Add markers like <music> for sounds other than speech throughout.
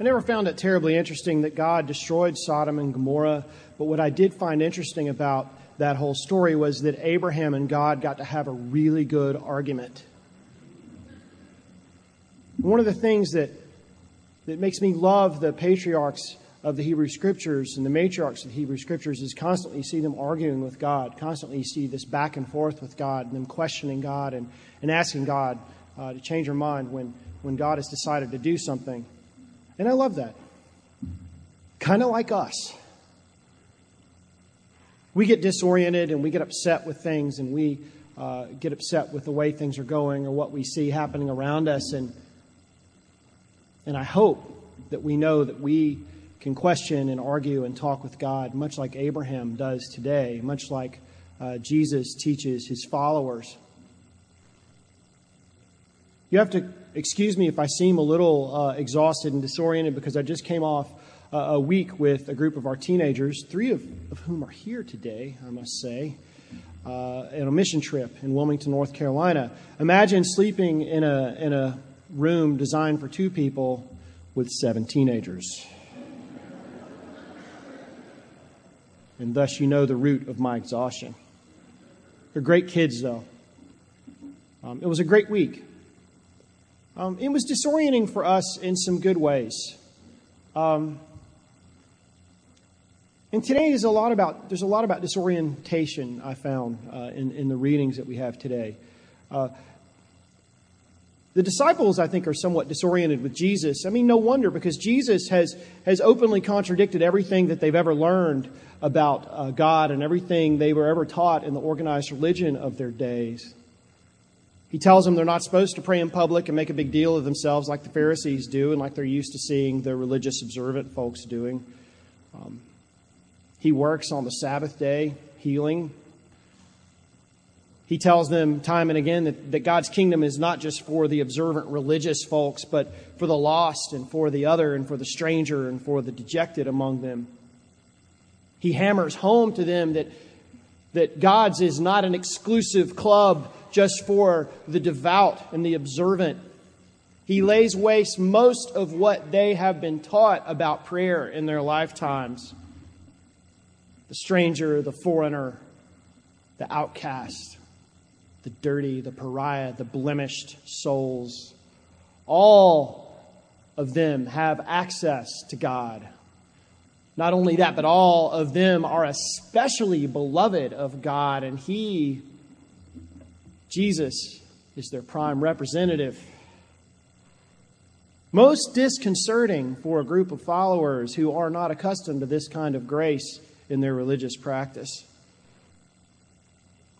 I never found it terribly interesting that God destroyed Sodom and Gomorrah, but what I did find interesting about that whole story was that Abraham and God got to have a really good argument. One of the things that, that makes me love the patriarchs of the Hebrew Scriptures and the matriarchs of the Hebrew Scriptures is constantly see them arguing with God. Constantly see this back and forth with God and them questioning God and, and asking God uh, to change their mind when, when God has decided to do something. And I love that. Kind of like us. We get disoriented and we get upset with things and we uh, get upset with the way things are going or what we see happening around us. And, and I hope that we know that we can question and argue and talk with God, much like Abraham does today, much like uh, Jesus teaches his followers. You have to excuse me if I seem a little uh, exhausted and disoriented because I just came off a week with a group of our teenagers, three of, of whom are here today, I must say, uh, on a mission trip in Wilmington, North Carolina. Imagine sleeping in a, in a room designed for two people with seven teenagers. and thus you know the root of my exhaustion. They're great kids, though. Um, it was a great week. Um, it was disorienting for us in some good ways. Um, and today is a lot about there's a lot about disorientation I found uh, in in the readings that we have today. Uh, the disciples, I think, are somewhat disoriented with Jesus. I mean, no wonder because Jesus has has openly contradicted everything that they've ever learned about uh, God and everything they were ever taught in the organized religion of their days. He tells them they're not supposed to pray in public and make a big deal of themselves like the Pharisees do and like they're used to seeing the religious observant folks doing. Um, he works on the Sabbath day, healing. He tells them time and again that, that God's kingdom is not just for the observant religious folks, but for the lost and for the other and for the stranger and for the dejected among them. He hammers home to them that, that God's is not an exclusive club just for the devout and the observant. He lays waste most of what they have been taught about prayer in their lifetimes the stranger, the foreigner, the outcast, the dirty, the pariah, the blemished souls. All of them have access to God. Not only that, but all of them are especially beloved of God, and He, Jesus, is their prime representative. Most disconcerting for a group of followers who are not accustomed to this kind of grace in their religious practice.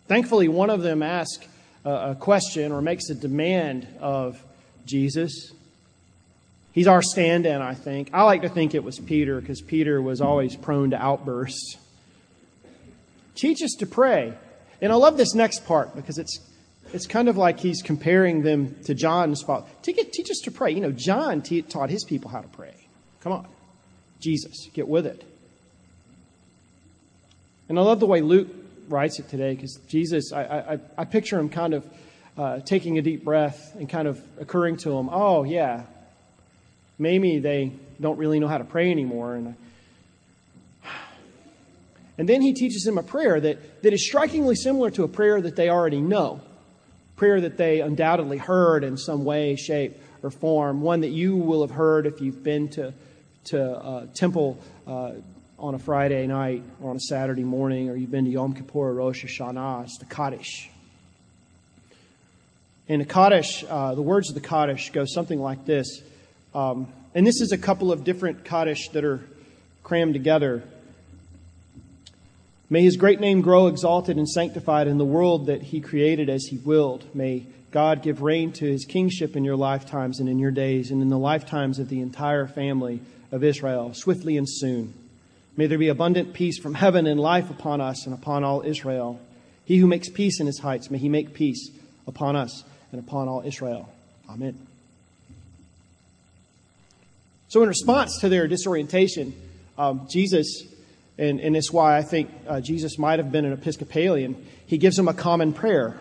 Thankfully, one of them asks a question or makes a demand of Jesus. He's our stand in, I think. I like to think it was Peter because Peter was always prone to outbursts. Teach us to pray. And I love this next part because it's, it's kind of like he's comparing them to John's father. Teach, us to pray. You know, John t- taught his people how to pray. Come on. Jesus, get with it. And I love the way Luke writes it today because Jesus, I, I, I, picture him kind of uh, taking a deep breath and kind of occurring to him, oh, yeah, maybe they don't really know how to pray anymore. And, and then he teaches them a prayer that, that is strikingly similar to a prayer that they already know, prayer that they undoubtedly heard in some way, shape, or form, one that you will have heard if you've been to, to uh, temple uh, on a Friday night or on a Saturday morning, or you've been to Yom Kippur or Rosh Hashanah. It's the Kaddish. In the Kaddish, uh, the words of the Kaddish go something like this um, and this is a couple of different Kaddish that are crammed together. May his great name grow exalted and sanctified in the world that he created as he willed. May God give reign to his kingship in your lifetimes and in your days and in the lifetimes of the entire family of Israel, swiftly and soon. May there be abundant peace from heaven and life upon us and upon all Israel. He who makes peace in his heights, may he make peace upon us and upon all Israel. Amen. So, in response to their disorientation, um, Jesus, and, and it's why I think uh, Jesus might have been an Episcopalian, he gives them a common prayer.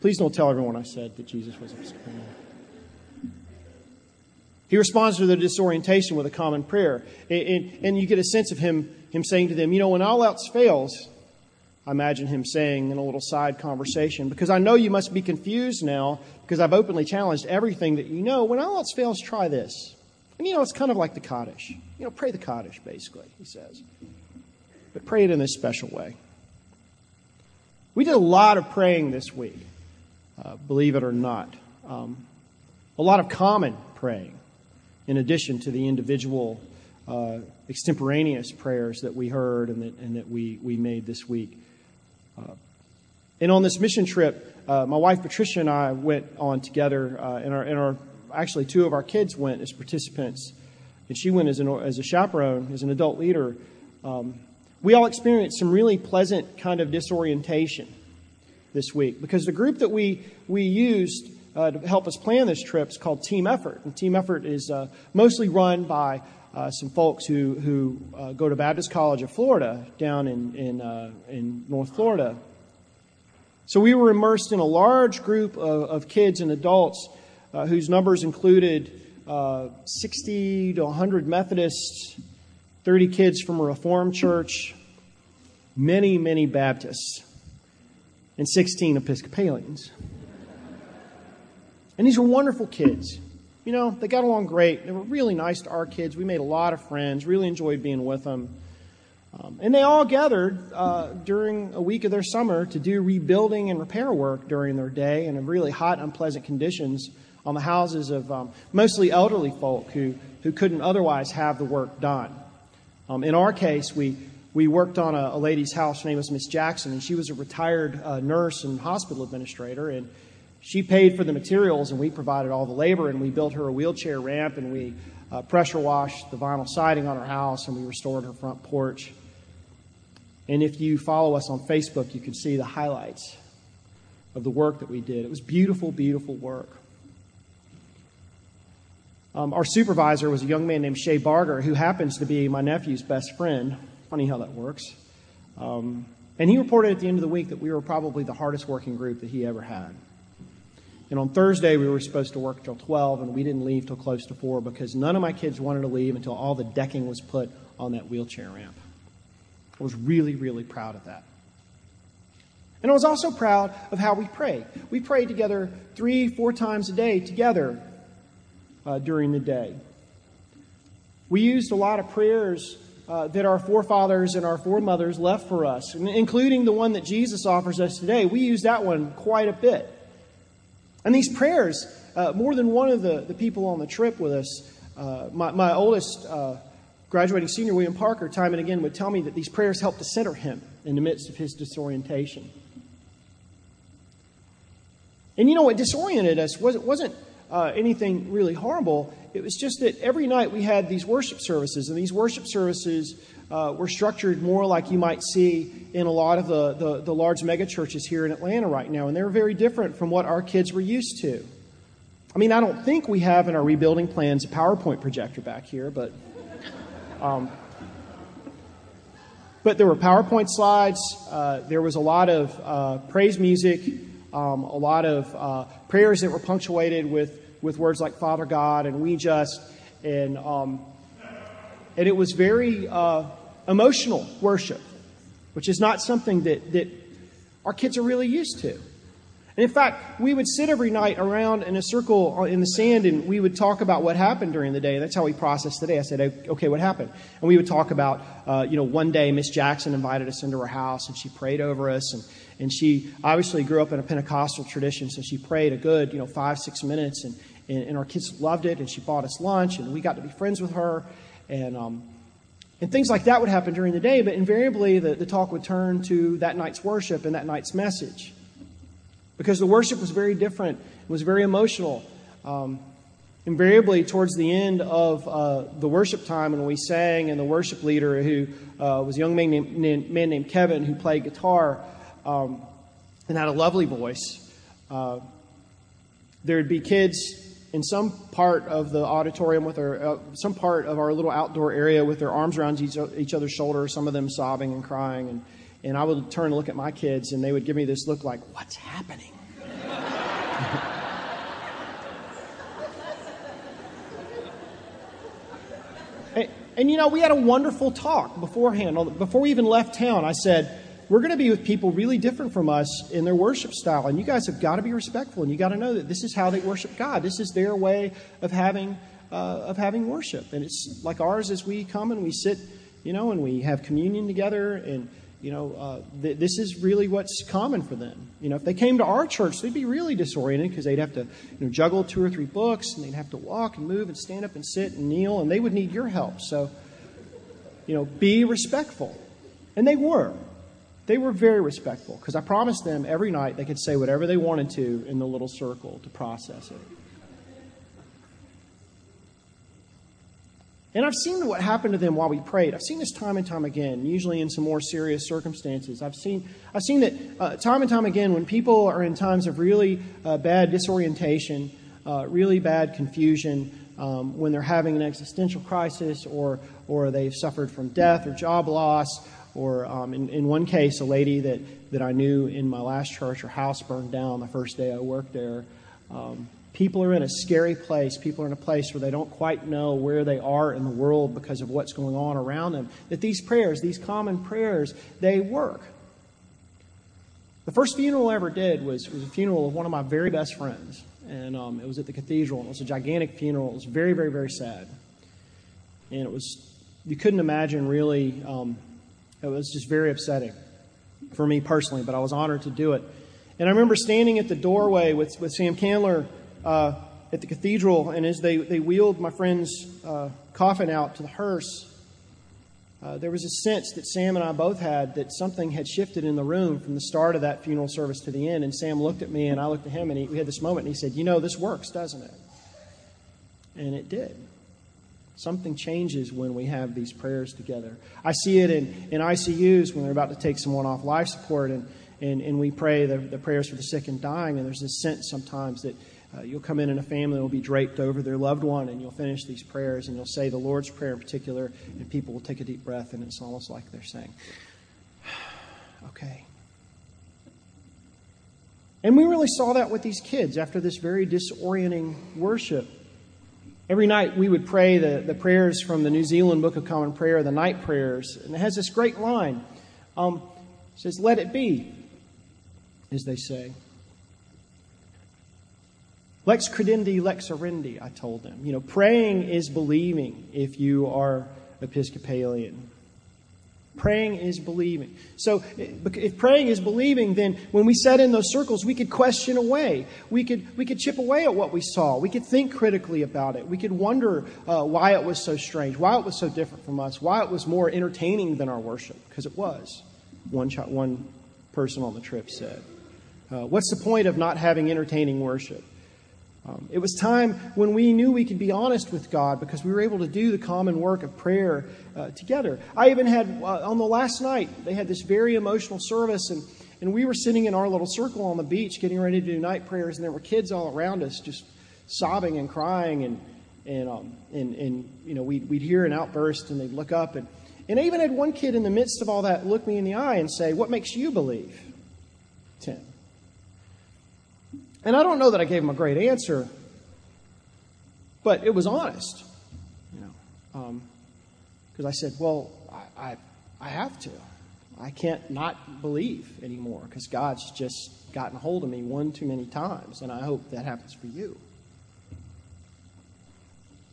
Please don't tell everyone I said that Jesus was Episcopalian. He responds to their disorientation with a common prayer. And, and, and you get a sense of him, him saying to them, You know, when all else fails, I imagine him saying in a little side conversation, because I know you must be confused now because I've openly challenged everything that you know. When all else fails, try this. And you know, it's kind of like the Kaddish. You know, pray the Kaddish, basically, he says. But pray it in this special way. We did a lot of praying this week, uh, believe it or not. Um, a lot of common praying, in addition to the individual uh, extemporaneous prayers that we heard and that, and that we, we made this week. Uh, and on this mission trip, uh, my wife Patricia and I went on together, uh, and, our, and our actually two of our kids went as participants, and she went as, an, as a chaperone, as an adult leader. Um, we all experienced some really pleasant kind of disorientation this week because the group that we, we used uh, to help us plan this trip is called Team Effort. And Team Effort is uh, mostly run by uh, some folks who, who uh, go to Baptist College of Florida down in, in, uh, in North Florida. So we were immersed in a large group of, of kids and adults uh, whose numbers included 60 to 100 Methodists, 30 kids from a Reformed church, many, many Baptists, and 16 Episcopalians. And these were wonderful kids. You know, they got along great. They were really nice to our kids. We made a lot of friends, really enjoyed being with them. Um, and they all gathered uh, during a week of their summer to do rebuilding and repair work during their day in really hot, unpleasant conditions on the houses of um, mostly elderly folk who, who couldn't otherwise have the work done. Um, in our case, we, we worked on a, a, lady's house. Her name was Miss Jackson, and she was a retired uh, nurse and hospital administrator. And she paid for the materials, and we provided all the labor. And we built her a wheelchair ramp, and we uh, pressure washed the vinyl siding on her house, and we restored her front porch. And if you follow us on Facebook, you can see the highlights of the work that we did. It was beautiful, beautiful work. Um, our supervisor was a young man named Shay Barger, who happens to be my nephew's best friend. Funny how that works. Um, and he reported at the end of the week that we were probably the hardest working group that he ever had. And on Thursday, we were supposed to work till 12, and we didn't leave till close to 4 because none of my kids wanted to leave until all the decking was put on that wheelchair ramp. I was really, really proud of that. And I was also proud of how we prayed. We prayed together three, four times a day together uh, during the day. We used a lot of prayers uh, that our forefathers and our foremothers left for us, including the one that Jesus offers us today. We use that one quite a bit. And these prayers, uh, more than one of the, the people on the trip with us, uh, my, my oldest uh, graduating senior, William Parker, time and again would tell me that these prayers helped to center him in the midst of his disorientation. And you know what disoriented us was it wasn't uh, anything really horrible. It was just that every night we had these worship services, and these worship services uh, were structured more like you might see in a lot of the, the, the large mega churches here in Atlanta right now, and they were very different from what our kids were used to. I mean, I don't think we have in our rebuilding plans a PowerPoint projector back here, but. Um, but there were PowerPoint slides. Uh, there was a lot of uh, praise music, um, a lot of uh, prayers that were punctuated with with words like Father God and We Just, and um, and it was very uh, emotional worship, which is not something that that our kids are really used to. And in fact, we would sit every night around in a circle in the sand and we would talk about what happened during the day. That's how we processed the day. I said, okay, what happened? And we would talk about, uh, you know, one day Miss Jackson invited us into her house and she prayed over us. And, and she obviously grew up in a Pentecostal tradition, so she prayed a good, you know, five, six minutes. And, and, and, our kids loved it, and she bought us lunch, and we got to be friends with her, and um, and things like that would happen during the day. But invariably, the, the talk would turn to that night's worship and that night's message, because the worship was very different. It was very emotional. Um, invariably, towards the end of uh, the worship time, when we sang, and the worship leader, who uh, was a young man named, man named Kevin, who played guitar um, and had a lovely voice. Uh, there would be kids in some part of the auditorium with their, uh, some part of our little outdoor area with their arms around each, each other's shoulders, some of them sobbing and crying. And, and I would turn and look at my kids, and they would give me this look like, What's happening? <laughs> And, and, you know, we had a wonderful talk beforehand. Before we even left town, I said, we're going to be with people really different from us in their worship style. And you guys have got to be respectful. And you got to know that this is how they worship God. This is their way of having, uh, of having worship. And it's like ours as we come and we sit, you know, and we have communion together. And, you know, uh, th- this is really what's common for them. You know, if they came to our church, they'd be really disoriented because they'd have to, you know, juggle two or three books and they'd have to walk and move and stand up and sit and kneel. And they would need your help. So, you know, be respectful. And they were. They were very respectful because I promised them every night they could say whatever they wanted to in the little circle to process it. And I've seen what happened to them while we prayed. I've seen this time and time again, usually in some more serious circumstances. I've seen, I've seen that uh, time and time again when people are in times of really uh, bad disorientation, uh, really bad confusion, um, when they're having an existential crisis or, or they've suffered from death or job loss or um, in, in one case, a lady that, that I knew in my last church, her house burned down the first day I worked there. Um, people are in a scary place. People are in a place where they don't quite know where they are in the world because of what's going on around them. That these prayers, these common prayers, they work. The first funeral I ever did was, was a funeral of one of my very best friends. And um, it was at the cathedral. And it was a gigantic funeral. It was very, very, very sad. And it was, you couldn't imagine really um, it was just very upsetting for me personally, but I was honored to do it. And I remember standing at the doorway with, with Sam Candler uh, at the cathedral, and as they, they wheeled my friend's uh, coffin out to the hearse, uh, there was a sense that Sam and I both had that something had shifted in the room from the start of that funeral service to the end. And Sam looked at me, and I looked at him, and he, we had this moment, and he said, You know, this works, doesn't it? And it did. Something changes when we have these prayers together. I see it in, in ICUs when they're about to take someone off life support and, and, and we pray the, the prayers for the sick and dying. And there's this sense sometimes that uh, you'll come in and a family will be draped over their loved one and you'll finish these prayers and you'll say the Lord's Prayer in particular, and people will take a deep breath and it's almost like they're saying, <sighs> okay. And we really saw that with these kids after this very disorienting worship. Every night we would pray the, the prayers from the New Zealand Book of Common Prayer, the night prayers. And it has this great line. Um, it says, Let it be, as they say. Lex credendi, lex orandi, I told them. You know, praying is believing if you are Episcopalian. Praying is believing. So, if praying is believing, then when we sat in those circles, we could question away. We could, we could chip away at what we saw. We could think critically about it. We could wonder uh, why it was so strange, why it was so different from us, why it was more entertaining than our worship, because it was, one, ch- one person on the trip said. Uh, what's the point of not having entertaining worship? Um, it was time when we knew we could be honest with God because we were able to do the common work of prayer uh, together. I even had, uh, on the last night, they had this very emotional service, and, and we were sitting in our little circle on the beach getting ready to do night prayers, and there were kids all around us just sobbing and crying, and, and, um, and, and you know, we'd, we'd hear an outburst, and they'd look up. And, and I even had one kid in the midst of all that look me in the eye and say, What makes you believe? And I don't know that I gave him a great answer, but it was honest, you know, because um, I said, "Well, I, I, I have to. I can't not believe anymore because God's just gotten hold of me one too many times, and I hope that happens for you."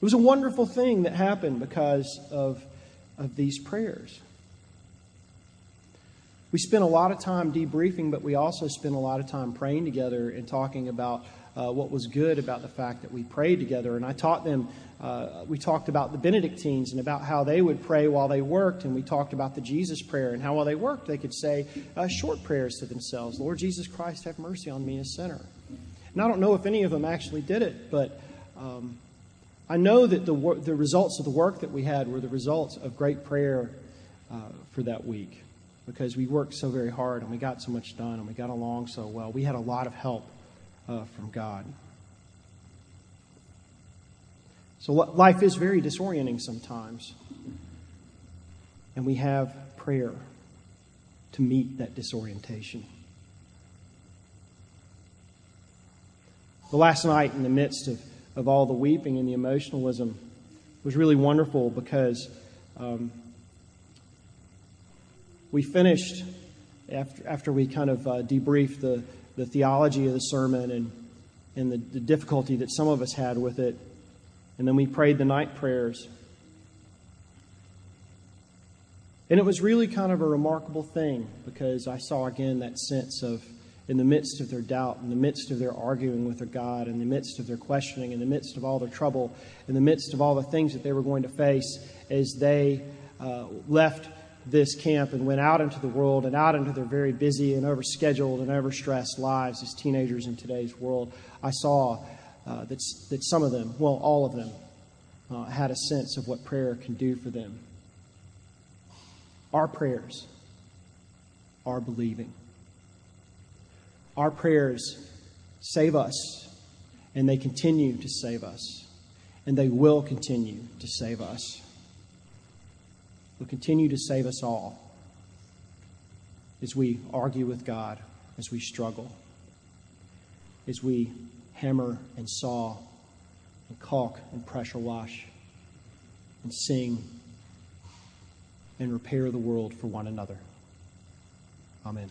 It was a wonderful thing that happened because of, of these prayers. We spent a lot of time debriefing, but we also spent a lot of time praying together and talking about uh, what was good about the fact that we prayed together. And I taught them, uh, we talked about the Benedictines and about how they would pray while they worked. And we talked about the Jesus prayer and how while they worked, they could say uh, short prayers to themselves Lord Jesus Christ, have mercy on me, a sinner. And I don't know if any of them actually did it, but um, I know that the, the results of the work that we had were the results of great prayer uh, for that week because we worked so very hard and we got so much done and we got along so well. We had a lot of help uh, from God. So life is very disorienting sometimes. And we have prayer to meet that disorientation. The last night, in the midst of, of all the weeping and the emotionalism, was really wonderful because um, we finished after, after we kind of uh, debriefed the, the theology of the sermon and, and the, the difficulty that some of us had with it. And then we prayed the night prayers. And it was really kind of a remarkable thing because I saw again that sense of, in the midst of their doubt, in the midst of their arguing with their God, in the midst of their questioning, in the midst of all their trouble, in the midst of all the things that they were going to face as they uh, left this camp and went out into the world and out into their very busy and overscheduled and overstressed lives as teenagers in today's world, I saw uh, that, that some of them, well, all of them, uh, had a sense of what prayer can do for them. Our prayers are believing. Our prayers save us, and they continue to save us, and they will continue to save us will continue to save us all as we argue with God, as we struggle, as we hammer and saw and caulk and pressure wash and sing and repair the world for one another. Amen.